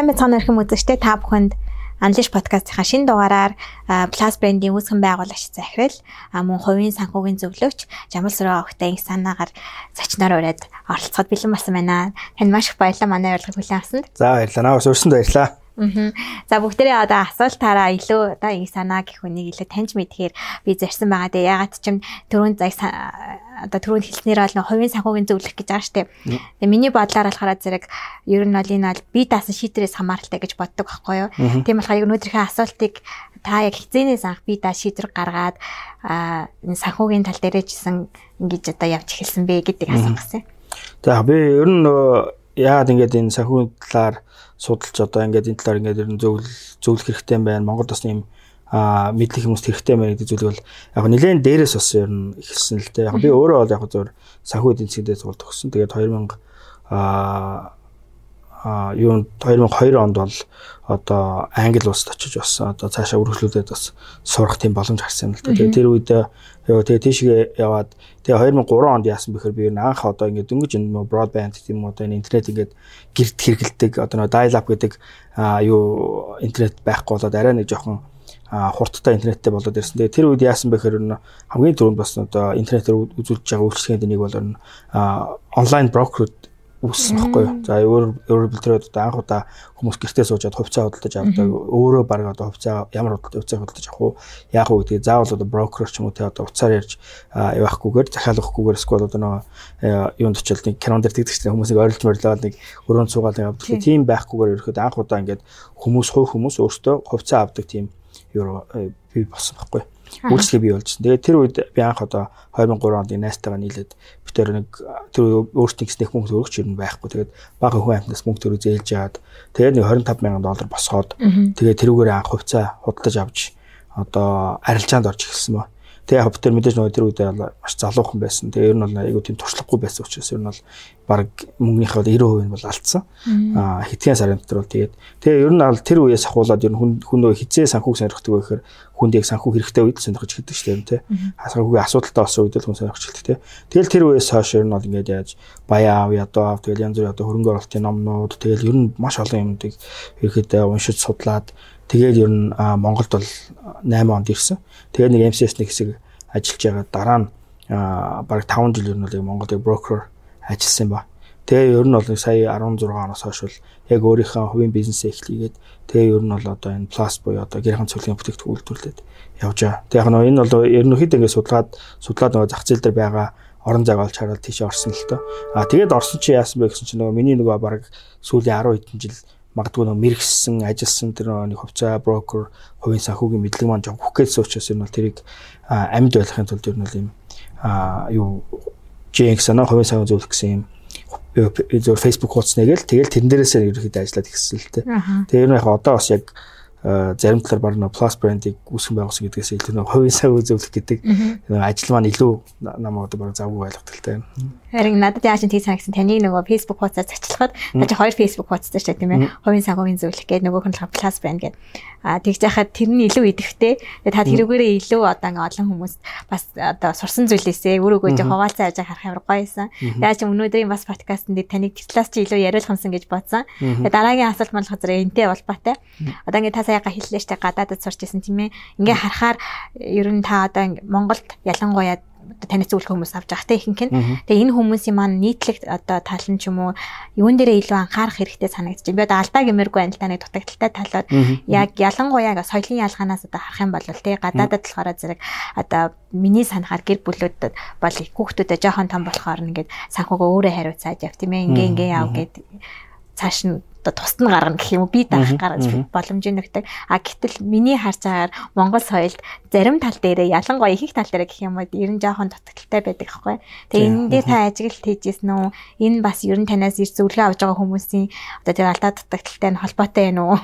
Сайн мэцхан өрхөм үзэгчтэй та бүхэнд Unleash podcast-ийн шинэ дугаараар Plus brand-ийн үүсгэн байгуулагч захирал мөн хувийн санхүүгийн зөвлөгч Жамал Сүрэ огтой инх санаагаар зочноор ураад оролцоход бэлэн болсон байна. Танд маш их баярлалаа манай урилгыг хүлээн авсанд. За баярлалаа. Наваас өрсөнд баярлалаа. За бүгдээрээ одоо асуултаараа илүү одоо энэ санаа гэх үнийг илүү таньж мэдхээр би зорьсон байгаа. Тэгээ ягаад ч юм түрүүн зай одоо түрүүн хэлснээр бол хувийн санхүүгийн зөвлөх гэж байгаа штеп. Тэгээ миний бодлоор болохоор зэрэг ер нь бол энэ бол би даасан шийдвэрээс хамааралтай гэж боддог байхгүй юу. Тийм болохоор өнөөдрийнхээ асуултыг та яг хизээнээс анх би даа шийдвэр гаргаад энэ санхүүгийн тал дээрээ жисэн ингэж одоо явж эхэлсэн бэ гэдэг асуух гэсэн. За би ер нь яагаад ингэж энэ санхүүгийн талаар судалж одоо ингээд энэ талаар ингээд ер нь зөвлөл зөвлөх хэрэгтэй байна. Монгол бас ийм а мэдлэг хүмүүст хэрэгтэй байна гэдэг зүйлийг бол яг нэлээд дээрээс бас ер нь ихэлсэн л дээ. Яг би өөрөө бол яг зөв санхүү эдийн засгийн дэд сургалт өгсөн. Тэгээд 2000 а а юу 2002 онд бол одоо англи улсад очиж бас одоо цаашаа үргэлжлүүлээд бас сурах тийм боломж гарсан юм л да. Тэгээ тэр үед тэгээ тэгээ тийшээ яваад тэгээ 2003 онд яасан бэхээр би анх одоо ингээд дөнгөж энэ broadband тийм одоо энэ интернет ингээд гэрд хэрэгэлдэг одоо dial up гэдэг юу интернет байхгүй болоод арай нэг жоохон хурдтай интернеттэй болоод ирсэн. Тэгээ тэр үед яасан бэхээр хамгийн түрүүнд бас одоо интернетээр үзүүлж байгаа үйлчлэгээний нэг бол онлайн брокерүүд үүссэн байхгүй юу. За өөр билдрээд одоо анх удаа хүмүүс гэртээ суужаад хувьцаа худалдаж авдаг. Өөрөө баг одоо хувьцаа ямар хувьцаа худалдаж авах уу? Яах вэ гэдэг заавал одоо брокер ч юм уу те одоо уцаар ярьж явахгүйгээр захиалгахгүйгээр эсвэл одоо нөгөө юунд очил нэг кинон дээр тэгдэг чинь хүмүүсийг ойрлж морилоод нэг өрөөнд суугаад явдаг. Тийм байхгүйгээр ерөөхдөө анх удаа ингээд хүмүүс хувь хүмүүс өөртөө хувьцаа авдаг тийм юу бий болсон байхгүй юу үйлчлэгээ бий болж. Тэгээд тэр үед би анх одоо 2003 онд найстайгаа нийлээд би тэр нэг тэр өөртөө гэснэх мөнгө өргөч юм байхгүй. Тэгээд бага хүн амтнаас мөнгө төрөө зээлж яагаад тэгээд нэг 25 сая доллар босгоод тэгээд тэрүүгээр анх хувьцаа худалдаж авч одоо арилжаанд орж эхэлсэн ба. Тэгээ яг битэр мэдээж нөгөө тэр үед бол маш залуухан байсан. Тэгээ ер нь бол айгүй тийм туршлахгүй байсан учраас ер нь бол баг мөнгөнийхөө 90% нь бол алдсан. Аа хэдхэн сарын дотор бол тэгээд тэгээ ер нь бол тэр үеэс ахуулаад ер нь хүн хүн нөгөө хизээ санхүүг сонирхдаг байхээр хүнд яг санхүү хэрэгтэй үед сонирхож эхэлдэг шүү дээ тийм. Санхүүгийн асуудалтай болсон үед л хүн сонирхож эхэлдэг тийм. Тэгэл тэр үеэс хойш ер нь бол ингээд яаж баяа ав ядуу ав тэгэл янз бүр одоо хөрөнгө оруулалтын номнууд тэгэл ер нь маш олон юмдыг ихэд уншиж судлаад Тэгээд ер нь Монголд бол 8 онд ирсэн. Тэгээд нэг MCS нэг хэсэг ажиллаж байгаа дараа нь бараг 5 жил ер нь бол Монголын брокер ажилласан ба. Тэгээ ер нь бол сая 16 оноос хойш бол яг өөрийнхөө хувийн бизнесээ эхлэгээд тэгээ ер нь бол одоо энэ плас буюу одоо гэрхэн цэвэрлэгийн бүтээгдэхүүн үйлдвэрлээд явж байгаа. Тэгээ яг нь энэ бол ерөнхийдөө ингээд судлаад судлаад нөгөө зах зээл дээр байгаа орон зайг олж хараад тийш орсон л тоо. А тэгээд орсон чи яасан бэ гэсэн чинь нөгөө миний нөгөө баг сүүлийн 10 хэдэн жил магадгүй нэг мэрэгсэн ажилласан тэр нэг хувьцаа брокер хувийн санхүүгийн мэдлэг маань жоох гэхээс учраас энэ бол тэрийг амьд байлгахын тулд ер нь бол юм юу JX санаа хувийн санхүү зөвлөх гэсэн юм зөв Facebook хуудас нэгээл тэгэл тэрэн дээрээсээ ерөөхдөө ажиллаад тээ. Тэгээ ер нь яг одоо бас яг зарим талаар баг нэг plus brand-ийг үүсгэн байгуулсан гэдгээс илүү нэг хувийн сайн үзүүлэх гэдэг ажил маань илүү намайг одоо баг завгүй таа. Харин надад яаж тийг санагсан таныг нөгөө Facebook хуудасаар зачлахад наач хоёр Facebook хуудастай ч тийм ээ. Хувийн санхүүгийн зөвлөх гэдэг нөгөөх нь plus brand гэдэг. А тэгж яхад тэр нь илүү идэвхтэй. Тэгээ та тэрүүгээрээ илүү одоо ингээ олон хүмүүс бас одоо сурсан зүйлээсээ өөрөөгөө жоо хуваалцаа яаж харах ямар гоёсэн. Яаж өнөөдрийн бас подкастн дээр таныг талаас чи илүү яриулхансан гэж бодсон. Тэгээ дараагийн асуулт маань болохоор энтэй улбаатай. Одоо ингээ та саяга хэллээ штэ гадаадд сурч исэн тийм ээ. Ингээ харахаар ер нь та одоо Монголд ялангуяа танаас зөвлөх хүмүүс авч байгаа. Те ихэнх нь. Тэгээ энэ хүмүүсийн маань нийтлэг одоо тал нь ч юм уу юун дээрээ илүү анхаарах хэрэгтэй санагдчих. Би одоо алдаа гэмэргүй анилтааны дутагдaltaй талууд яг ялангуяа соёлын ялгаанаас одоо харах юм бол те гадаадад болохоор зэрэг одоо миний санахаар гэр бүлүүдэд бол хүүхдүүдэд жоохон том болохоор ингээд санхугаа өөрөө хариуцаад яв тийм ээ ингээ ингээ яв гэд цааш нь одоо тусад нь гарна гэх юм уу би дарах гаргаж боломжийн нөхдөг. А гэтэл миний харж байгаагаар Монгол соёлд зарим тал дээрээ ялангуяа их их тал дээрээ гэх юм уу ер нь жоохон дутагдaltaй байдаг аахгүй. Тэгээ энэ дээр та ажиглалт хийжсэн үү? Энэ бас ер нь танаас ирж зөвлөгөө авч байгаа хүмүүсийн одоо тэр алдаа дутагдaltaй нь холбоотой байна уу?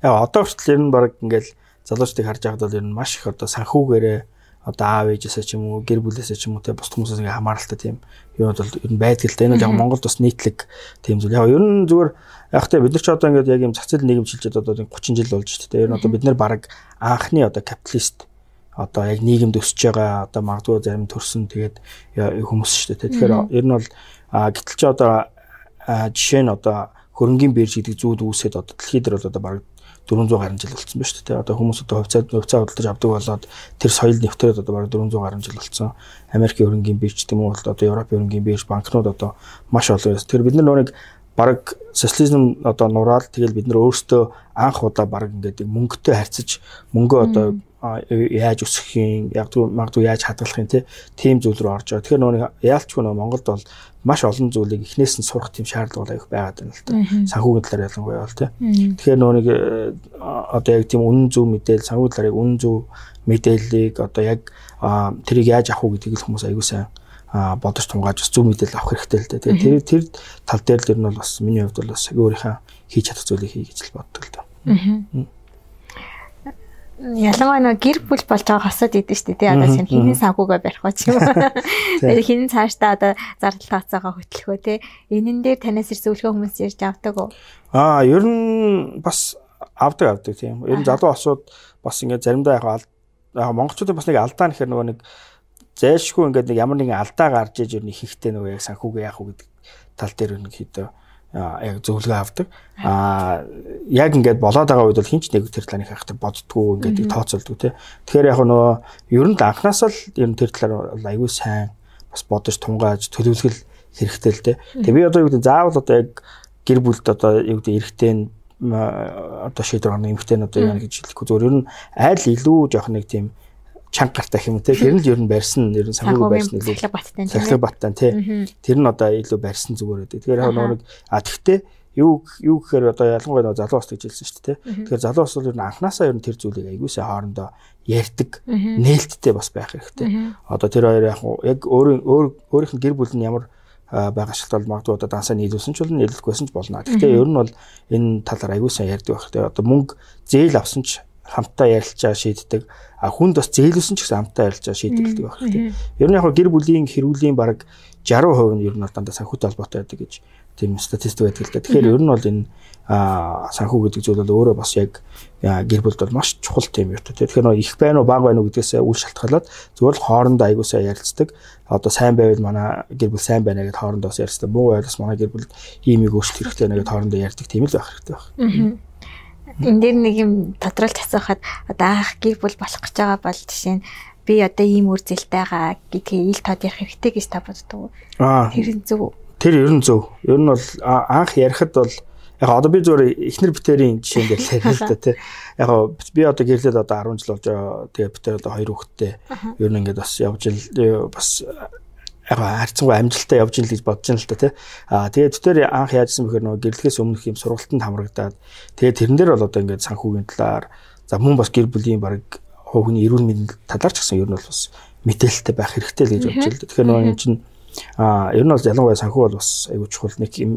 Яа одоо хүртэл ер нь баг ингээл залуучдыг харж байхад бол ер нь маш их одоо санхүүгээрээ одоо аав ээжээсээ ч юм уу гэр бүлээсээ ч юм уу те бусд хүмүүсээс ингээ хамааралтай тийм юмуд бол ер нь байдаг л да. Энэ бол яг Монголд бас нийтлэг тийм зүйл. Яг ер нь зүгээр яг тэ бид нар ч одоо ингээд яг юм зах зээл нийгэм шилжээд одоо 30 жил болж шүү дээ. Ер нь одоо бид нар баг анхны одоо капиталист одоо яг нийгэмд өсөж байгаа одоо магадгүй зарим төрсөн тэгээд хүмүүс шүү дээ. Тэгэхээр ер нь бол гэтэл ч одоо жишээ нь одоо хөрөнгөний бирж гэдэг зүйл үүсээд одоо дэлхийд дээр бол одоо бараг 400 гаруй жил болсон ба шүү дээ. Одоо хүмүүс одоо хувьцаа хувьцаа худалдаж авдаг болоод тэр соёл нэвтрээд одоо бараг 400 гаруй жил болсон. Америкийн хөрөнгөний бирж гэм үү одоо Европын хөрөнгөний бирж банкнууд одоо маш олон байсан. Тэр бид нар нэг бараг социализм одоо нураал тэгэл бид нар өөрсдөө анх удаа бараг ингээд мөнгөтэй харьцаж мөнгөө одоо яаж өсгөх юм ягдгүй магадгүй яаж хадгалах юм те тийм зүйл рүү орж байгаа. Тэгэхээр нөгөө яалчгүй нөгөө Монголд бол маш олон зүйлийг эхнээс нь сурах тийм шаардлага их байгаад байна л та. Санхүүгийн талаар ялангуяа бол те. Тэгэхээр нөгөө нэг одоо яг тийм үнэн зөв мэдээлэл санхүүгийн талаар яг үнэн зөв мэдээллийг одоо яг тэрийг яаж авах уу гэдгийг хүмүүс аягүй сайн бодож тунгааж зөв мэдээлэл авах хэрэгтэй л дээ. Тэгээ тэр тэр тал дээр л ер нь бол бас миний хувьд бол бас өөрийнхөө хийж чадах зүйлийг хий гэж л боддог л доо. Аа ялангуяа нэг гэр бүл болж байгаа хосод идэв шүү дээ. Одоо шинэ хинэн санхугаа барих уу юм. Тэр хинэн цаашдаа одоо зардал тооцоогоо хөтлөхөө те. Энэн дээр танаас ирсэн үлгөө хүмүүс ярьж авдаг уу? Аа, ер нь бас авдаг авдаг тийм. Ер нь залуу осууд бас ингээд заримдаа яг яг монголчуудын бас нэг алдаа нэхэр нөгөө нэг зайлшгүй ингээд нэг ямар нэгэн алдаа гарч иж ер нь ихэнхдээ нөгөө яг санхугаа яах уу гэдэг тал дээр нэг хийдэ яг зөвлөгөө авдаг. Аа яг ингээд болоод байгаа үед бол хинч нэг тэр талаар хайхдаг боддгоо ингээд тооцоолдог тий. Тэгэхээр яг нөгөө ер нь анханаас л ер нь тэр талаар аягүй сайн бас бодож тунгааж төлөвлөгөл хэрэгтэй л тий. Тэгээ би одоо юу гэдэг заавал одоо яг гэр бүлд одоо юу гэдэг эрэгтэй одоо шийдвэр гаргах эмэгтэй нь одоо яа гэж хэлэхгүй зөвөр ер нь айл илүү жоох нэг тийм чанга гартай юм те тэр нь л ер нь барьсан ер нь санхүү барьсан илүү сахилга баттай тий тэр нь одоо илүү барьсан зүгээр байдаг. Тэгэхээр яг нэг а тэгтээ юу юу гэхээр одоо ялангуяа залуу ус гэж хэлсэн шүү дээ тэгэхээр залуу бол ер нь анханасаа ер нь тэр зүйлийг аягуулсаа хоорондоо ярьдаг нээлттэй бас байх хэрэгтэй. Одоо тэр хоёр яг өөр өөрийнх нь гэр бүл нь ямар байгаа шалтгаал магадгүй одоо дансаа нийлүүлсэн ч бол нийлүүлэхгүйсэн ч болно. Гэхдээ ер нь бол энэ талаар аягүй сайн ярьдаг байх. Тэгээ одоо мөнгө зээл авсан ч хамтдаа ярилцаа шийддэг. А хүнд бас зээлүүлсэн ч гэсэн хамтдаа ярилцаа шийдэгддэг байх тийм. Ер нь яг гэр бүлийн хэрүүлийн бараг 60% нь ер нь дандаа санхүүтэй холбоотой байдаг гэж тийм статистик байдаг л да. Тэгэхээр ер нь бол энэ санхүү гэдэг зүйл бол өөрөө бас яг гэр бүлд бол маш чухал тийм юм. Тэгэхээр их байна уу бага байна уу гэдгээс үл шалтгаалаад л хоорондоо аягуулсаа ярилцдаг. Одоо сайн байвал манай гэр бүл сайн байна гэдээ хоорондоо бас ярилцдаг. Муу байвал бас манай гэр бүл ийм их өөрчлөлт хэрэгтэй байна гэдээ хоорондоо ярьдаг тийм л байх хэрэгтэй байна. Энд дээр нэг юм тодруулж асуухад одоо анх гэр бүл болох гэж байгаа бол жишээ нь би одоо ийм үр зэлтэйгаа гэдгийг ил тод ярих хэрэгтэй гэж та боддог. Тэр нь зөв. Тэр ер нь зөв. Ер нь бол анх ярихад бол яг одоо би зүгээр эхнэр битэрийн жишээн дээр яриа л да тий. Яг би одоо гэрлээд одоо 10 жил болж байгаа. Тэгээ битэр одоо хоёр хүүхэдтэй. Ер нь ингээд бас явж ил бас яг харьцангуй амжилттай явж ийн л гэж бодож байна л та тий. Аа тэгээд тэр анх яажсан бэхээр нөгөө гэрлэгээс өмнөх юм сургалтанд хамрагдаад тэгээд тэрэн дээр бол одоо ингээд санхүүгийн талаар за мөн бас гэр бүлийн баг хувийн эрүүл мэндийн талаар ч гэсэн ер нь бол бас мэдээлэлтэй байх хэрэгтэй л гэж бодож байна. Тэгэхээр нөгөө юм чинь аа ер нь бол ялангуяа санхүү бол бас айгүй чухал нэг юм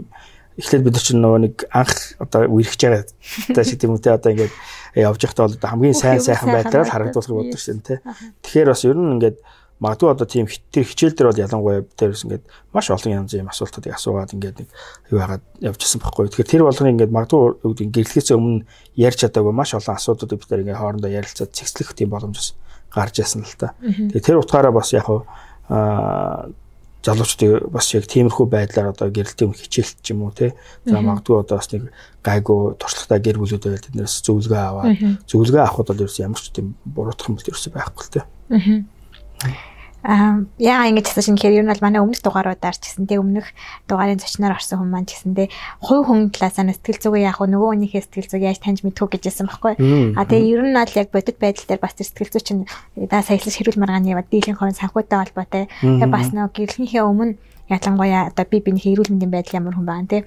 эхлээд бид нар чинь нөгөө нэг анх одоо үерхэж байгаа та шиг тийм үтэй одоо ингээд явж байхдаа бол хамгийн сайн сайхан байдлаар харагдуулах бодож шин тий. Тэгэхээр бас ер нь ингээд магадгүй одоо тийм тэр хичээл дээр бол ялангуяа дээрс ингээд маш олон янзын асуултуудыг асуугаад ингээд нэг юу хагаад явжсэн байхгүй. Тэгэхээр тэр болгоны ингээд магадгүй юу гэдэг гэрлэхээс өмнө ярьж чадаагүй маш олон асуудлуудыг бид ингээд хоорондоо ярилцаад цэгцлэх тийм боломж бас гарч яасан л та. Тэгээ тэр утгаараа бас яг аа залуучдыг бас яг тиймэрхүү байдлаар одоо гэрэлтийн хичээлт ч юм уу те за магадгүй одоо бас нэг гайгүй туршлагатай гэр бүлүүд байл тэднээс зөвлөгөө аваад зөвлөгөө авахд бол ерөөс ямар ч тийм буруутгах юм бол ерөөсөө байхгүй л те. Аа Аа яа ингэж хэлсэн хэрэг ер нь бол манай өмнөх дугааруудаар ч гэсэнтэй өмнөх дугаарын зочноор орсон хүн маань ч гэсэнтэй хувь хүн талаас нь сэтгэл зүгээ яах вэ нөгөө хүнийхээ сэтгэл зүг яаж таньж мэдхүү гэж хэлсэн байхгүй. А тэгээ ер нь бол яг бодит байдал дээр бас сэтгэл зүй чинь да саялж хэрүүл маргааны ява дийлэн хувийн санхүүтэй холбоотой. Тэгээ бас нөгөө гэрлэхийнхээ өмнө ялангуяа одоо би бинийхээ эрүүл мэндийн байдал ямар хүн байгаа нэ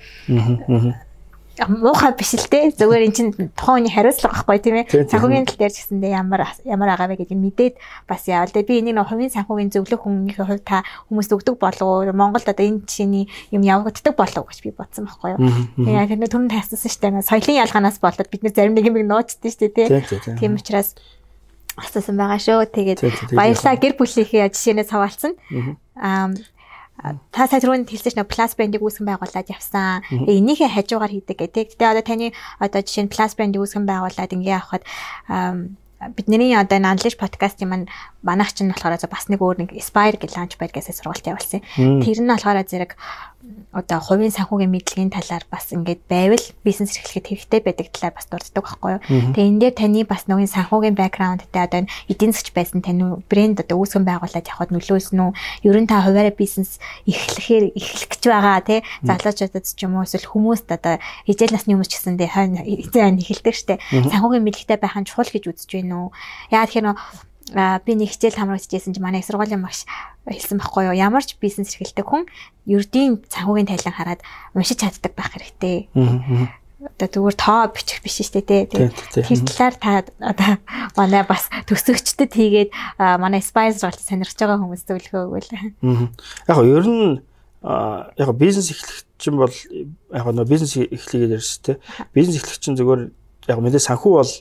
муухай биш л те зүгээр эн чин тухайн хүний хариуцлага байхгүй тийм ээ. Санхүүгийн тал дээр ч гэсэндээ ямар ямар байгаа вэ гэдгийг мэдээд бас яавал те би энийг нэг хувийн санхүүгийн зөвлөх хүмүүнийхээ хувьд та хүмүүст өгдөг болов уу? Монголд одоо энэ жишээний юм явагддаг болов гэж би бодсон байхгүй юу? Тэгээ тэр түн тассан дээ. Соёлын ялгаанаас болоод бид нэр зарим нэг юм нууцдээ дээ те тийм учраас асуусан байгаа шүү. Тэгээд баярлаа гэр бүлийнхээ жишээнээс хаваалцсан. Аа та сая түрүүнд хэлсэн чинь plus brand-ийг үүсгэн байгуулад явсан. Энийхээ хажуугаар хийдэг гэдэг. Тэгээ одоо таны одоо жишээ нь plus brand-ийг үүсгэн байгуулад ингээ явахад бидний одоо энэ анлиш подкастын маань манайх чинь болохоор бас нэг өөр нэг Aspire гэх лаунч байд гэсэн сургалт явуулсан. Тэр нь болохоор зэрэг одоо хувийн санхүүгийн мэдлэгийн талаар бас ингээд байвал бизнес эрхлэхэд хэрэгтэй байдаг талаар бас дурддаг байхгүй юу. Тэгээ энэ дээр таны бас нөгөө санхүүгийн бэкграундтай одоо эдийн засч байсан таны брэнд одоо үүсгэн байгуулад явхад нөлөөсөн үү? Ер нь та хуваараа бизнес эрхлэхээр эрхлэх гэж байгаа тий залуучуудад ч юм уу эсвэл хүмүүст одоо хижээл насны хүмүүс ч гэсэндээ хойно эзэн эхэлдэг штэ. Санхүүгийн мэдлэгтэй байх нь чухал гэж үзэж байна уу? Яа тэгэхээр би нэг хичээл хамрагдчихсэн чинь манай сургуулийн багш хэлсэн байхгүй юу ямар ч бизнес эрхэлдэг хүн ердийн санхүүгийн тайлан хараад уншиж чаддаг байх хэрэгтэй. Одоо зүгээр тоо бичих биш шүү дээ тий. Тэр талаар та одоо манай бас төсөгчдөд хийгээд манай Spice руу сонирхож байгаа хүмүүс зөвлөгөө өгвөл. Яг нь ер нь яг бизнес эхлэх чинь бол яг нөө бизнес эхлэгээд ярьж тий. Бизнес эхлэх чинь зүгээр яг мэдээ санхүү бол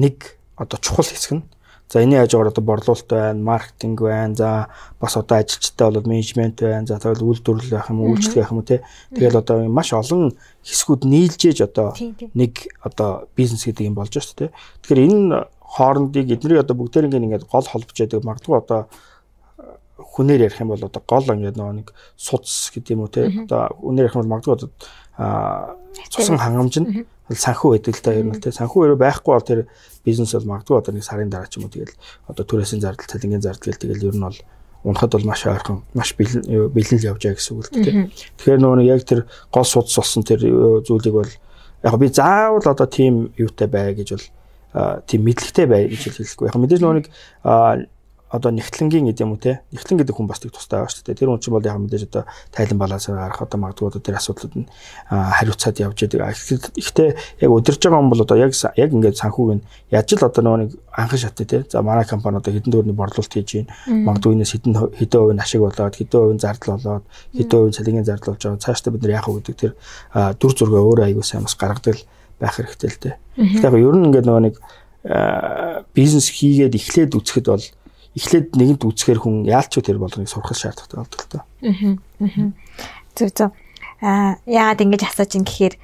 нэг одоо чухал хэсэг нь За энэний хажуугаар одоо борлуулалт байна, маркетинг байна. За бас одоо ажилчтай бол менежмент байна. За тэгэл үйлдвэрлэл байх юм уу, үйлчлэг байх юм уу те. Тэгэл одоо маш олон хэсгүүд нийлжээж одоо нэг одоо бизнес гэдэг юм болж байна шүү дээ. Тэгэхээр энэ хоорондыг эднэрийг одоо бүгдээрээ ингээд гол холбож яадаг магадгүй одоо хүнээр ярих юм бол одоо гол ингээд нөгөө нэг судас гэдэг юм уу те. Одоо үнээр ярих юм бол магадгүй одоо цусан хангамж нь санхүү байдаг л да ер нь те. Санхүү өөрөө байхгүй бол тэр бизнес бол магадгүй одоо нэг сарын дараа ч юм уу тэгэл одоо түрээсийн зардал цалингийн зардал гэл тэгэл ер нь бол унахад бол маш ойрхон маш бэлэн л явж байгаа гэсэн үг л те. Тэгэхээр нөгөө яг тэр гол судас болсон тэр зүйлийг бол яг би заавал одоо тийм юутай бай гэж бол тийм мэдлэгтэй бай гэж хэлэхгүй. Яг мэдээж нөгөө нэг одоо нэгтлэнгийн гэдэг юм уу те? Нэгтлэн гэдэг хүн бас тийг тустай байгаа шүү дээ. Тэр хүн чинь бол яг мэдээж одоо тайлан балансаар гарах одоо магадгүй одоо тэр асуудлууд нь хариуцаад явж байгаа ихтэй яг удирж байгаа хүн бол одоо яг яг ингээд санхүүг нь яаж л одоо нөгөө нэг анхан шатны те? За манай компани одоо хэдэн төгрөгийн борлуулалт хийж байна. Магадгүй энэс хэдэн хэдэн хувийн ашиг болоод хэдэн хувийн зардал болоод хэдэн хувийн цалингийн зардал болж байгаа. Цаашдаа бид нар яах вэ гэдэг тэр дүр зургаа өөрөө аягүй сайн бас гаргадаг байх хэрэгтэй л те. Тэгэхээр ер нь ингээд нөгөө нэг бизнес хийгээд эхлээд үцхэд бол эхлээд нэгэнт үзэхээр хүн яалч тэр болгоныг сурах шаардлагатай болдог л доо. Аа. Зөв зөв. Аа яагаад ингэж асууж ин гэхээр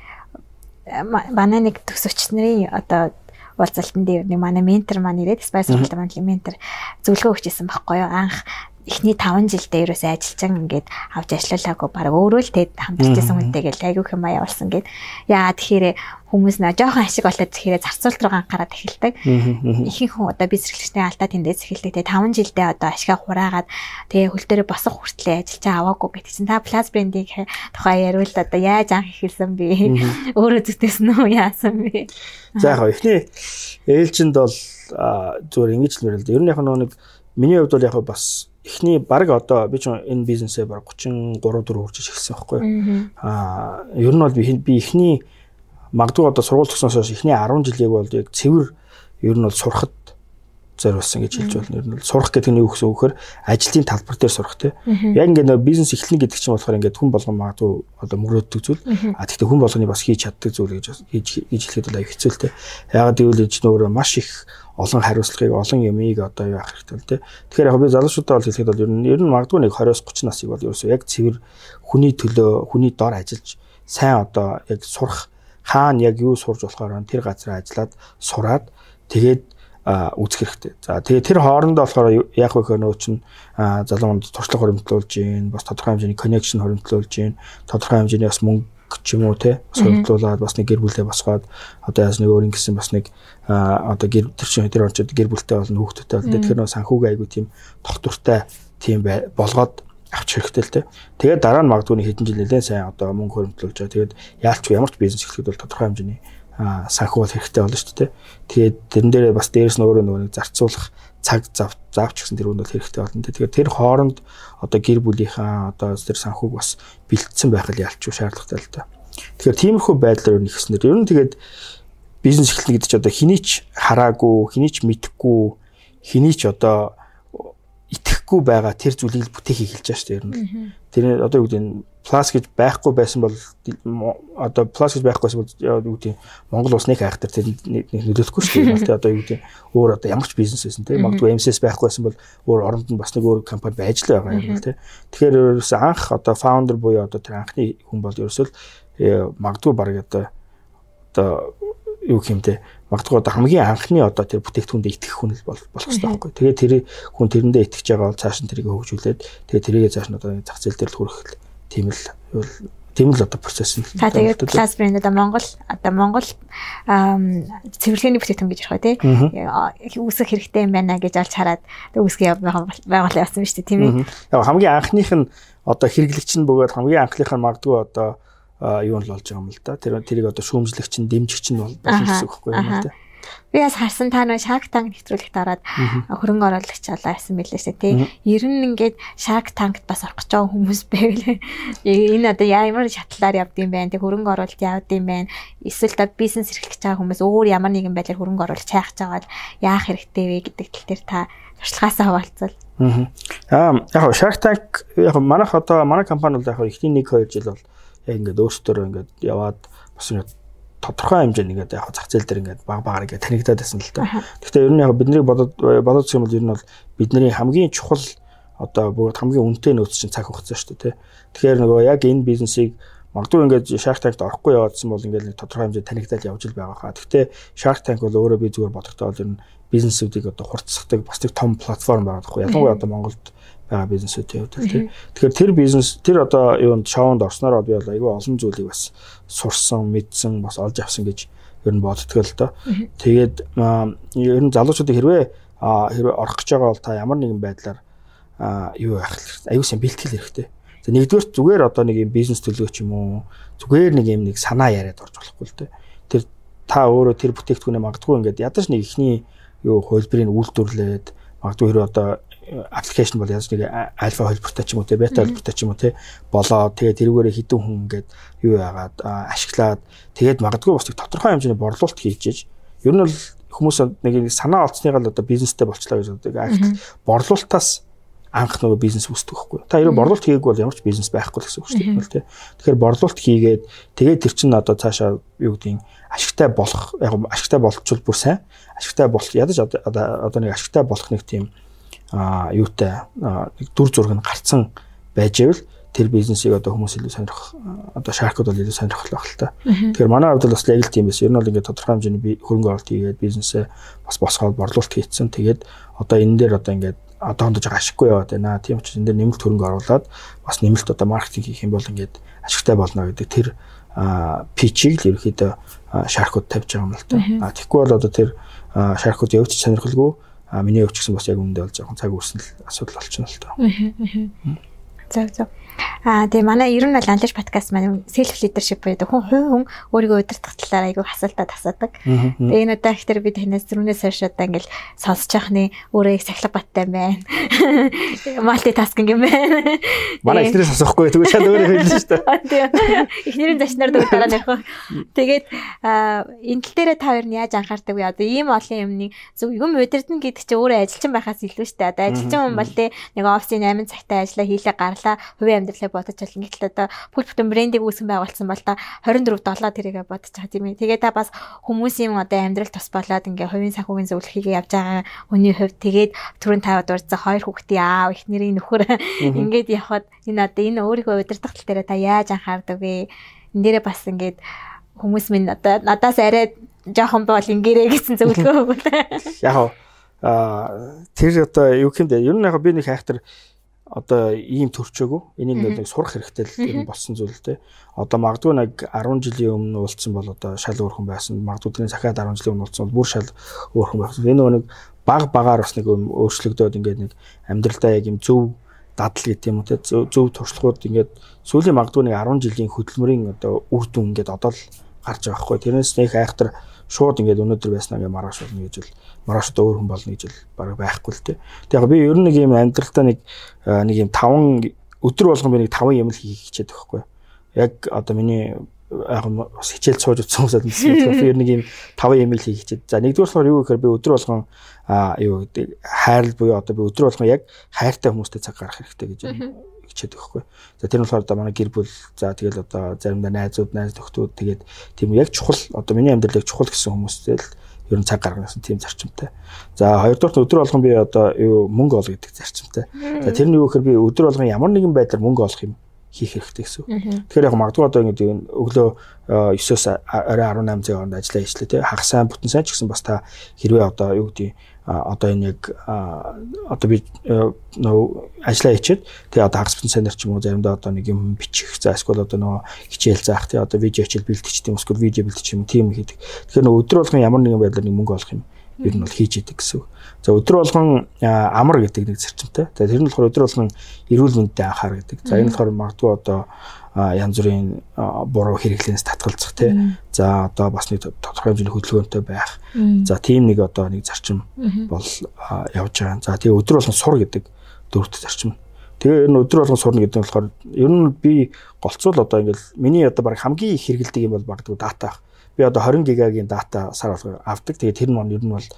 манай нэг төсөвч нарын одоо уулзалтан дээр нэг манай ментор маань ирээд Spice World маань ментор зөвлөгөө өгчээсэн байхгүй юу анх эхний 5 жилдээ ерөөсөө ажиллаж ингээд авч ажиллуулаагүй баг өөрөө л тэгэд хамтарчсан хүнтэй гэл айгүй хэм аяа болсон гэд яа тэгэхээр хүмүүс нөө жоохон ашиг болоод тэгэхээр зарцуулт руу анхаарат эхэлдэг. Ихэнх хүн одоо бизнес эрхлэгчний алдаа тэндээс эхэлдэг. Тэгээ 5 жилдээ одоо ашигаа хураагаад тэгээ хөл дээрээ босох хүртлээ ажиллаж аваагүй чинь та плас брендийг тухай яриул одоо яаж анх эхэлсэн бэ? Өөрөө зүтгэсэн үү яасан бэ? За яг эхний ээлжинд бол зүгээр ингэж л мэрэл. Ер нь яг нэг миний хувьд бол яг бас эхний баг одоо би ч энэ бизнесээ баг 33 4 хүрч эхэлсэн байхгүй аа ер нь бол би эхний магадгүй одоо сургууль төгснөөс хойш эхний 10 жилийг бол яг цэвэр ер нь бол сурахад зориулсан гэж хэлж болно. Ер нь сурах гэдэг нь юу гэсэн үг вөхөр ажлын талбар дээр сурах те. Яг ингээд нөө бизнес эхлэнэ гэдэг чинь болохоор ингээд хүн болгон магадгүй одоо мөрөөддөг зүйл. А тэгтээ хүн болгоны бас хийж чаддаг зүйл гэж хийж хэлэхэд бол аюу хэцүү л те. Ягаад гэвэл энэ өөрөө маш их олон хариуцлагыг олон юмыг одоо юу ах хэрэгтэй те. Тэгэхээр яг би залуучуудаа бол хэлэхэд бол ер нь ер нь магадгүй нэг 20-с 30 насыг бол ерөөсөө яг цэвэр хүний төлөө хүний дор ажиллаж сайн одоо яг сурах хаана яг юу сурж болохоор тэр газар ажиллаад сураад тэгээд үзэх хэрэгтэй. За тэгээ тэр хоорондоо болохоор яг вэ хөө нөө чинь залуу хүнд туршлага хөрөмтлүүлж гин бас тодорхой хэмжээний connection хөрөмтлүүлж гин тодорхой хэмжээний бас мөнгө ч юм уу те хөрөмтлүүлээд бас нэг гэр бүлээ босгоод одоо яас нэг өөр ингэсэн бас нэг одоо гэр тэр чинь тэр онцод гэр бүлтэй болно хүүхдтэй болно. Тэгэхээр нөө санхүүгийн айгу тийм тогтвортой тийм болгоод авч хэрэгтэй л те. Тэгээд дараа нь магадгүй хэдэн жил нэлээд сайн одоо мөнгө хөрөмтлүүлж байгаа. Тэгээд яалч ямар ч бизнес эхлэхэд бол тодорхой хэмжээний санхүү бол хэрэгтэй болно шүү дээ. Тэгээд тэрэн дээрээ бас дээрэс нь өөрөө нөгөө зарцуулах цаг зав заавч гэсэн тэр үнд бол хэрэгтэй болно. Тэгэхээр тэр хооронд одоо гэр бүлийнхаа одоо тэр санхүүг бас бэлтсэн байх л ялч шаардлагатай л та. Тэгэхээр тиймэрхүү байдлаар нэгснээр ер нь тэгээд бизнес эхлэнэ гэдэг чинь одоо хэний ч хараагүй, хэний ч мэдэхгүй, хэний ч одоо итгэхгүй байгаа тэр зүйлийг бүтээх эхэлж байгаа шүү дээ ер нь. Тэр одоо юу гэдэг нь плас гэж байхгүй байсан бол одоо плас гэж байхгүйсэн бол юу гэдэг Монгол улс нэг хайхтар тэр нөлөөлөхгүй шүү дээ. Одоо юу гэдэг өөр одоо ямар ч бизнес байсан тийм магадгүй MCS байхгүйсэн бол өөр оронд нь бас нэг өөр компани байж л байгаа юм тийм. Тэгэхээр ерөөс анх одоо founder буюу одоо тэр анхны хүн бол ерөөсөө магадгүй баг одоо одоо юу гэмтэй магадгүй одоо хамгийн анхны одоо тэр бүтээгдэхүүндээ итгэх хүн л болох хэрэгтэй байхгүй. Тэгээ тэр хүн тэрэндээ итгэж байгаа бол цааш нь тэрийг хөгжүүлээд тэгээ тэрийгээ цааш нь одоо зах зээл дээр л хүргэх тийм л тийм л одоо процесс нь. За тэгээд класс брэнд одоо Монгол одоо Монгол цэвэрлэгээний бүтээгдэхүүн гэж ярих тий. Үүсэх хэрэгтэй юм байна гэж олж хараад үүсгэх байгууллага явсан биз дээ тийм ээ. Яг хамгийн анхных нь одоо хэрэглэгч нь бөгөөд хамгийн анхных нь магадгүй одоо юу нь л болж байгаа юм л да. Тэр тэрийг одоо шүүмжлэгч нь дэмжигч нь болно гэсэн үг байхгүй юм да. Би бас харсан та нэг Shark Tank нэвтрүүлэгт ороод хөрөнгө оруулагч болоо гэсэн мэлээ шүү тий. Ер нь ингээд Shark Tank-т бас орох гэж байгаа хүмүүс байвал энэ одоо ямар шатлаар явд юм бэ? Тэг хөрөнгө оруулалт явд юм бэ? Эсвэл та бизнес эрхлэж байгаа хүмүүс өөр ямар нэгэн байдлаар хөрөнгө оруулж хайх чагаад яах хэрэгтэй вэ гэдэг тал дээр та туршлагаасаа хаваалцал. Аа яг Shark Tank яг манайх одоо манай компани бол яг ихний 1 2 жил бол ингээд өөрсдөө ингээд яваад бас ингээд тодорхой хэмжээнд ингээд яг зах зээл дээр ингээд баг багаар ингээд танигдаад байсан л да. Гэхдээ ер нь яг бидний бодоод бодоод юм бол ер нь бол бидний хамгийн чухал одоо бүгд хамгийн үнэтэй нөөц чинь цаг хугацаа шүү дээ. Тэгэхээр нөгөө яг энэ бизнесийг магадгүй ингээд Shark Tank-д орохгүй яваадсан бол ингээд нэг тодорхой хэмжээнд танигдаад явж л байгаа хаа. Гэхдээ Shark Tank бол өөрөө би зүгээр бодохдоо бол ер нь бизнесүүдийг одоо хурцсахдаг бас нэг том платформ байгаа байхгүй. Ялангуяа одоо Монголд байгаа бизнесүүдийн хувьд тийм. Тэгэхээр тэр бизнес тэр одоо юунд шоунд орсноор би бол айгүй олон зүйлийг бас сурсан, мэдсэн, бас олж авсан гэж ер нь боддгоо л доо. Тэгээд ер нь залуучуудыг хэрвээ хэрвээ орох гэж байгаа бол та ямар нэгэн байдлаар юу байх хэрэгтэй. Аюу сан бэлтгэл хэрэгтэй. За нэгдүгээр зүгээр одоо нэг юм бизнес төлөвч юм уу? Зүгээр нэг юм нэг санаа яриад орж болохгүй л дээ. Тэр та өөрөө тэр бүтээгдэхүүнээ магадгүй ингээд ядаж нэг ихний юу хөлбөрийг үйлдвэрлээд магадгүй хэрэг одоо аппликейшн бол яаж нэг альфа холбоотой ч юм уу те бета холбоотой ч юм уу те болоо тэгээд тэрүүгээрээ хідэн хүн ингээд юу яагаад ашиглаад тэгээд магадгүй бас тодорхой хэмжээний борлуулалт хийжээж ер нь бол хүмүүс нэг санаа олцсныгаа л одоо бизнестэй болчлаа гэж боддог. Гэхдээ борлуулалтаас анх нөгөө бизнес үүсдэг байхгүй. Та ерөө борлуулалт хийгээгүй бол ямар ч бизнес байхгүй л гэсэн үг шүү дээ. Тэгэхээр борлуулалт хийгээд тэгээд тэр чинь одоо цаашаа юу гэдгийг ашигтай болох яг ашигтай болчихвол бүр сайн. Ашигтай болох ядаж одоо одоо нэг ашигтай болох нэг тийм юутай нэг дүр зураг нь гарцсан байж ивэл тэр бизнесийг одоо хүмүүс илүү сонирх одоо шаркууд бол илүү сонирхол байх л та. Тэгэхээр манай хувьд бас яг л тийм байсан. Ер нь бол ингээд тодорхой хэмжээний хөрөнгө оруулалт хийгээд бизнесээ бас босгоод борлуулалт хийцэн. Тэгээд одоо энэ дээр одоо ингээд одоо хондож байгаа ашиггүй яваад байна. Тийм учраас энэ дээр нэмэлт хөрөнгө оруулаад бас нэмэлт одоо маркетинг хийх юм бол ингээд ашигтай болно гэдэг тэр пичийг л ерөөхдөө шаркууд тавьж байгаа юм л та. А тэгэхгүй бол одоо тэр шаркууд явж сонирхолгүй миний өвч гэсэн бас яг үүндээ бол жоохон цаг үрсэн л асуудал болчихно л тоо. Зөв зөв. Аа тэгээ манай ер нь бол анлиш подкаст маань self leadership буюу хүн хүн хүн өөрийгөө удирдах талаар айгүй асуултад асуудаг. Тэгээ энэ удаа ихтер би танаас зөрүүнээс хойш одоо ингээл сонсож яхны өөрөө их сахилга баттай байна. Таскинг юм байна. Манай ихнэрээс асуухгүй тэгвэл чад өөрөө хэлнэ шүү дээ. Ихнэрийн зочноор дөрөв дараа нэх. Тэгээд энэ тал дээр та хоёр нь яаж анхаардаг вэ? Одоо ийм олон юмны зөв юм удирдна гэдэг чинь өөрөө ажилчин байхаас илүү шүү дээ. Одоо ажилчин хүн бол тэ нэг офисын 8 цагтаа ажиллаа хийлээ гарлаа хувийн амьдралыг бодож болно. Гэтэл одоо бүх бүтэн брендийг үүсгэн байгуулсан бол та 24 долоо тэрийгэ бодож байгаа тийм ээ. Тэгээ та бас хүмүүсийн одоо амьдрал тус болоод ингээ хувийн санхүүгийн зөвлөхийг явж байгаа хүний хувьд тэгээд түрүүн таваад урьдсан хоёр хүүхдийн аав их нэрийн нөхөр ингээд явхад энэ одоо энэ өөрийнхөө удирдах тал дээр та яаж анхаардаг вэ? Энд дээрээ бас ингээд хүмүүс минь одоо надаас арай жоохон бол ингээрэй гэсэн зөвлөгөө өгвөл. Яг аа тэр одоо юу гэмдэ ер нь яг би нэг хайхтар одоо ийм төрчөөгөө энийг нэг сурах хэрэгтэй л болсон зүйл те. Одоо магадгүй нэг 10 жилийн өмнө уулцсан бол одоо шал өөрхөн байсан. Магадгүй тэрний захиад 10 жилийн өмнө уулцсан бол бүр шал өөрхөн байсан. Энэ нэг баг багаар бас нэг өөрчлөгдөөд ингээд нэг амьдралдаа яг юм зөв дадал гэдэг юм уу те зөв туршлагууд ингээд сүүлийн магадгүй нэг 10 жилийн хөдөлмөрийн одоо үр дүн ингээд одоо л гарч байгаа хгүй. Тэрнээс нэг айхтар шууд ингээд өнөөдөр байснаа ингээд маргааш болно гэж бол маргааш одоо өөр хүн болно гэж бол баг байхгүй л те. Тэг яг би ер нь нэг юм амьдралтаа нэг нэг юм 5 өдөр болгон би нэг 5 юм л хийх хичээд байхгүй. Яг одоо миний яг бас хичээл сууж утсан хүмүүс ер нь нэг юм 5 юм л хийх хичээд. За нэгдүгээр болохоор юу гэхээр би өдөр болгон аа юу гэдэг хайрл буюу одоо би өдөр болгон яг хайртай хүмүүстэй цаг гаргах хэрэгтэй гэж хичээд өгөхгүй. За тэр нь болохоор одоо манай гэр бүл за тэгэл одоо заримдаа найзууд, найз нөхдүүд тэгээд тийм яг чухал одоо миний амьдралыг чухал гэсэн хүмүүстэй л ер нь цаг гаргасан тийм зарчимтай. За хоёрдугаар өдөр болгон би одоо юу мөнгө олох гэдэг зарчимтай. За тэр нь юу гэхээр би өдөр болгон ямар нэгэн байдлаар мөнгө олох юм хийх хэрэгтэй гэсэн. Тэгэхээр яг магадгүй одоо ингэ өглөө 9-оос орой 18 цагийн хооронд ажиллаа хийчлээ тий. Хагас сайн бүтэн сайн ч гэсэн бас та хэрвээ одоо юу гэдэг одоо энэ яг одоо би нөө ажиллаа хийчихэд тэгээ одоо хагас бүтэн сайнэр ч юм уу заримдаа одоо нэг юм бичих за эсвэл одоо нөгөө хичээл заах тий одоо видео хичээл бэлтгич тийм эсвэл видео бэлтгич юм тийм хийдэг. Тэгэхээр нөгөө өдөр болгон ямар нэгэн байдлаар нэг мөнгө олох юм ер нь бол хийж идэг гэсэн. За өдөр болгон амар гэдэг нэг зарчимтай. За тэр нь болохоор өдөр болгон эрүүл мэндэд анхаар гэдэг. За энэ болохоор магадгүй одоо янз бүрийн буруу хэрэглэнээс татгалзах тий. За одоо бас нэг тодорхой хэмжээний хөдөлгөөнтэй байх. За тийм нэг одоо нэг зарчим бол явж байгаа. За тэгээ өдөр болгон сур гэдэг дөрөвт зарчим. Тэгээ энэ өдөр болгон сурна гэдэг нь болохоор ер нь би голцвол одоо ингээл миний одоо баг хамгийн их хэрэгэлдэг юм бол багтгүй дата ах би одоо 20 гигагийн дата сар болго авдаг. Тэгээ тэр нь ер нь бол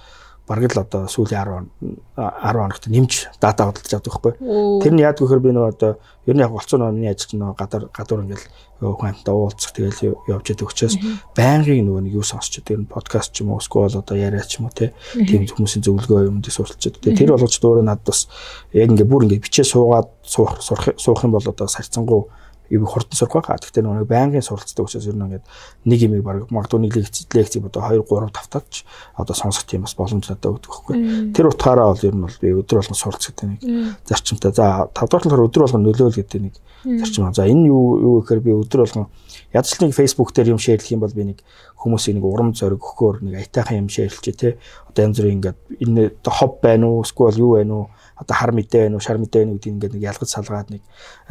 бараг л одоо сүүлийн 10 10 хоногт нэмж дата худалдаж авдаг байхгүй. Тэр нь яадаг вэхэр би нөгөө одоо ер нь яг болцоо нөгөө миний ажил нөгөө гадар гадуур ингээл хүн амтаа уулзах тэгэл явж яадаг учраас байнгын нөгөө нэг юу сонсч тэр нь подкаст ч юм уу эсвэл одоо яриа ч юм уу те тийм хүмүүсийн зөвлөгөө юм дэ суралцж байдаг. Тэр болгож дөөрөө надад бас яг ингээ бүр ингээ бичээ суугаад суух суух юм бол одоо сарцсангуу юу хурдан сурах байгаа. Гэхдээ нөгөө байнгын суралцдаг учраас ер нь ингээд нэг юм баг магадгүй нэг лекцийг одоо 2 3 тавтаач одоо сонсох тийм бас боломж надад өгдөг байхгүй. Тэр утгаараа бол ер нь бол би өдөр болгон суралц гэдэг нэг зарчимтай. За 5 дахь болохоор өдөр болгон нөлөөл гэдэг нэг зарчим. За энэ юу юу гэхээр би өдөр болгон ядчлалын фейсбુક дээр юм шеэрлэх юм бол би нэг хүмүүсийн нэг урам зориг өгөхөөр нэг аятайхан юм шеэрлчээ те. Одоо янз бүрийн ингээд энэ хоб байна уу, эсвэл юу байна уу одоо хар мэдээ байна уу шар мэдээ байна уу гэдэг ингээд нэг ялгаж салгаад нэг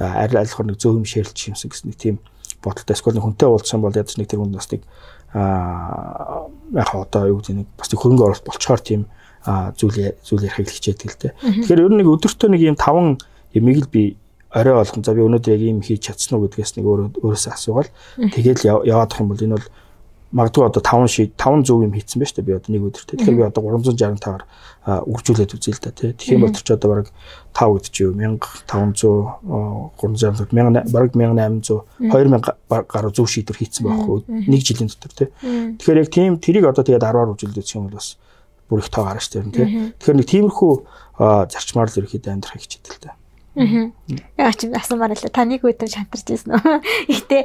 арил айлхор нэг зөөвм шэрлж юмсан гэсэн нэг тийм бодолтой эсвэл хүнтэй уулзсан бол ядаж нэг тэр хүн бас нэг аа яг одоо юу гэдэг нэг бас нэг хөрөнгө оруулалт болчоор тийм зүйл зүйл ярих хэлчихээд тэл тэ. Тэгэхээр ер нь нэг өдөртөө нэг юм таван ямиг л би орой болгон за би өнөөдөр яг ийм хийж чадсан уу гэдгээс нэг өөрөө өөрөөсөө асуугаал тэгээд яваад ах юм бол энэ бол магадгүй одоо 5 шид 5 зөв юм хийцэн байж та. Би одоо нэг өдөр те. Тэгэхээр би одоо 365-аар үржүүлээд үзье л да те. Тэгэх юм бол чи одоо бараг 5 гэдэг чи юу? 1500 360 1000 бараг 1800 2000 гаруй зөв шийдвэр хийцэн байх хөө нэг жилийн дотор те. Тэгэхээр яг тийм тэрийг одоо тэгээд 10-аар үржүүлээд үзэх юм бол бас бүр их тоо гараш тэр те. Тэгэхээр нэг тиймэрхүү зарчмаар л ерөөхдөө амьдрах хичээдэг л да. Аа. Яг ч асуумаар л та нэг өдөр шантарч ирсэн үү? Гэтэ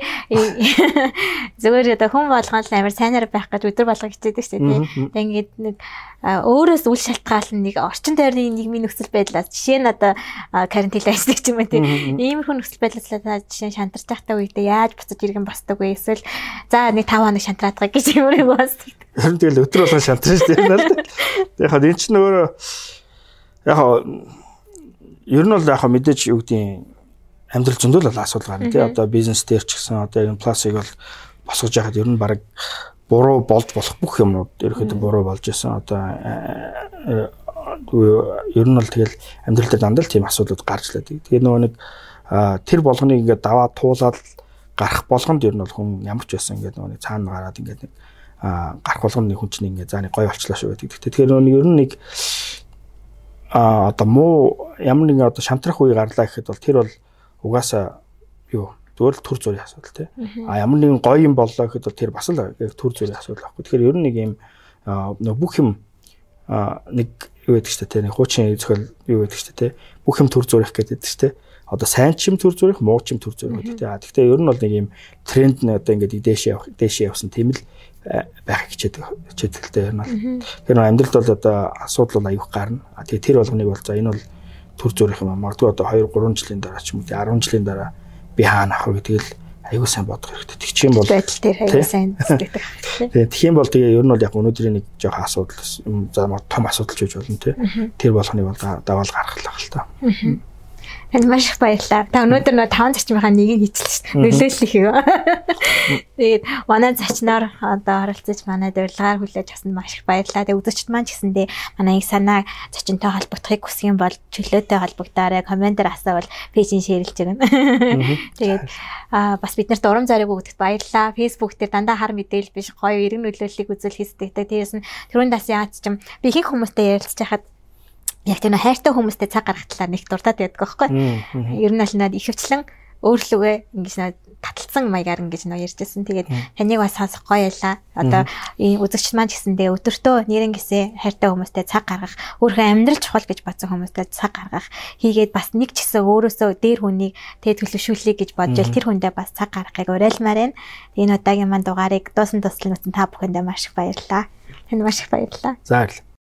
зүгээр одоо хүн болгоно л амар сайнаар байх гэж өдөр болго хичээдэг шүү дээ. Тэг ингээд нэг өөрөөс үл шалтгаална нэг орчин тойрны нийгмийн нөхцөл байдлаас жишээ нь одоо карантин ажилладаг ч юм уу тийм иймэрхүү нөхцөл байдлаас та жишээ нь шантарч байхдаа үедээ яаж буцаж иргэн босдог вэ? Эсвэл за нэг 5 хоног шантраадгаа гэж юм уу бас. Харин тэгэл өдөр болгон шантарч байна л. Яг энэ ч нөөрэ яг ер нь бол яг мэдээж юу гэдгийг амьдрал зөндөл бол асуудал гарна тий одоо бизнес дээр ч гэсэн одоо энэ пластик бол босгож яхад ер нь баг буруу болж болох бүх юмнууд ерөөхдөө буруу болж исэн одоо э, ер нь бол тэгэл амьдрал дээр дандаа тийм асуудлууд гарч лээ. Тэгээ нөгөө нэг тэр болгоныг ингээд даваа туулаад гарах болгонд ер нь бол хүн ямар ч байсан ингээд нөгөө цаана гараад ингээд гарах болгонд нэг хүн чинь ингээд заа нэг гой болчлаа шүү гэдэг. Тэгэхээр нөгөө ер нь нэг а одоо муу ямар нэгэн одоо шантрах үе гарлаа гэхэд бол тэр бол угаасаа юу зөвөр төр зүрийн асуудал тий. А ямар нэгэн гоё юм боллоо гэхэд бол тэр бас л төр зүрийн асуудал байхгүй. Тэгэхээр ер нь нэг юм бүх юм нэг юу гэдэг чинь тий нэг хуучин зөвхөн юу гэдэг чинь тий бүх юм төр зүрих гэдэг тий одоо сайн ч юм төр зүрих муу ч юм төр зүрих гэдэг тий. А гэхдээ ер нь бол нэг юм тренд нь одоо ингээд дээшээ явах дээшээ явсан тийм л байх хичээдэг хичээдэлтэй юм аа. Тэр амьдралд бол одоо асуудал бол аюух гарна. Тэгээ тэр болгоныг бол за энэ бол төр зүрх юм аа. Магадгүй одоо 2 3 жилийн дараа ч юм уу 10 жилийн дараа би хаана авах вэ гэдгээл аюу сайн бодох хэрэгтэй. Тэг чинь бол байдал дээр аюу сайн сэтгэдэг. Тэгээ тэгэх юм бол тэгээ ер нь бол яг өнөөдрийн нэг жоохон асуудал за том асуудал ч гэж болно тий. Тэр болгоныг бол даваал гаргах л байх л та. Аа. Танд маш их баярлалаа. Та өнөөдөр нөө 5 зарчмынхаа нэгийг хийчихлээ шүү дээ. Нөлөөлөх юм. Тэгээд манай зочноор одоо оролцож манай урилгаар хүлээж авсанд маш их баярлалаа. Тэгээд үзэгчд маань ч гэсэндээ манай их санаа зочинтой холбогдохыг хүсэх юм бол чөлөөтэй холбогдоорой. Комментээр асуувал пэйжийн шеэрлж өгнө. Тэгээд бас бид нарт урам зориг өгдөгт баярлалаа. Facebook дээр дандаа хар мэдээлэл биш гоё эргэн нөлөөллийг үзүүл хийсдэг. Тэрээс нь түрүүн дас яац чим би ихэнх хүмүүстэй ярилцж хахад яг тэр хайртай хүмүүстэй цаг гаргахлаа нэг дуртаад байдаг байхгүй. Ер нь аль над ихэвчлэн өөрлөгөө ингэж нэг таталцсан маягаар ингэж нөө ярьжсэн. Тэгээд таныг бас сонсох гоё ялла. Одоо ийм үзэгч маань гэсэндээ өдөртөө нэрэн гисээ хайртай хүмүүстэй цаг гаргах, өөрийнхөө амьдрал чухал гэж бодсон хүмүүстэй цаг гаргах хийгээд бас нэг ч гэсэн өөрөөсөө дээр хүнийг тэг төлөвшүүлэе гэж бодж ил тэр хүндээ бас цаг гаргахыг уриалмаар байна. Энэ удаагийн маань дугаарыг дуусан туслан үзсэн та бүхэндээ маш их баярлалаа. Танд маш их баярлалаа. За баярлалаа.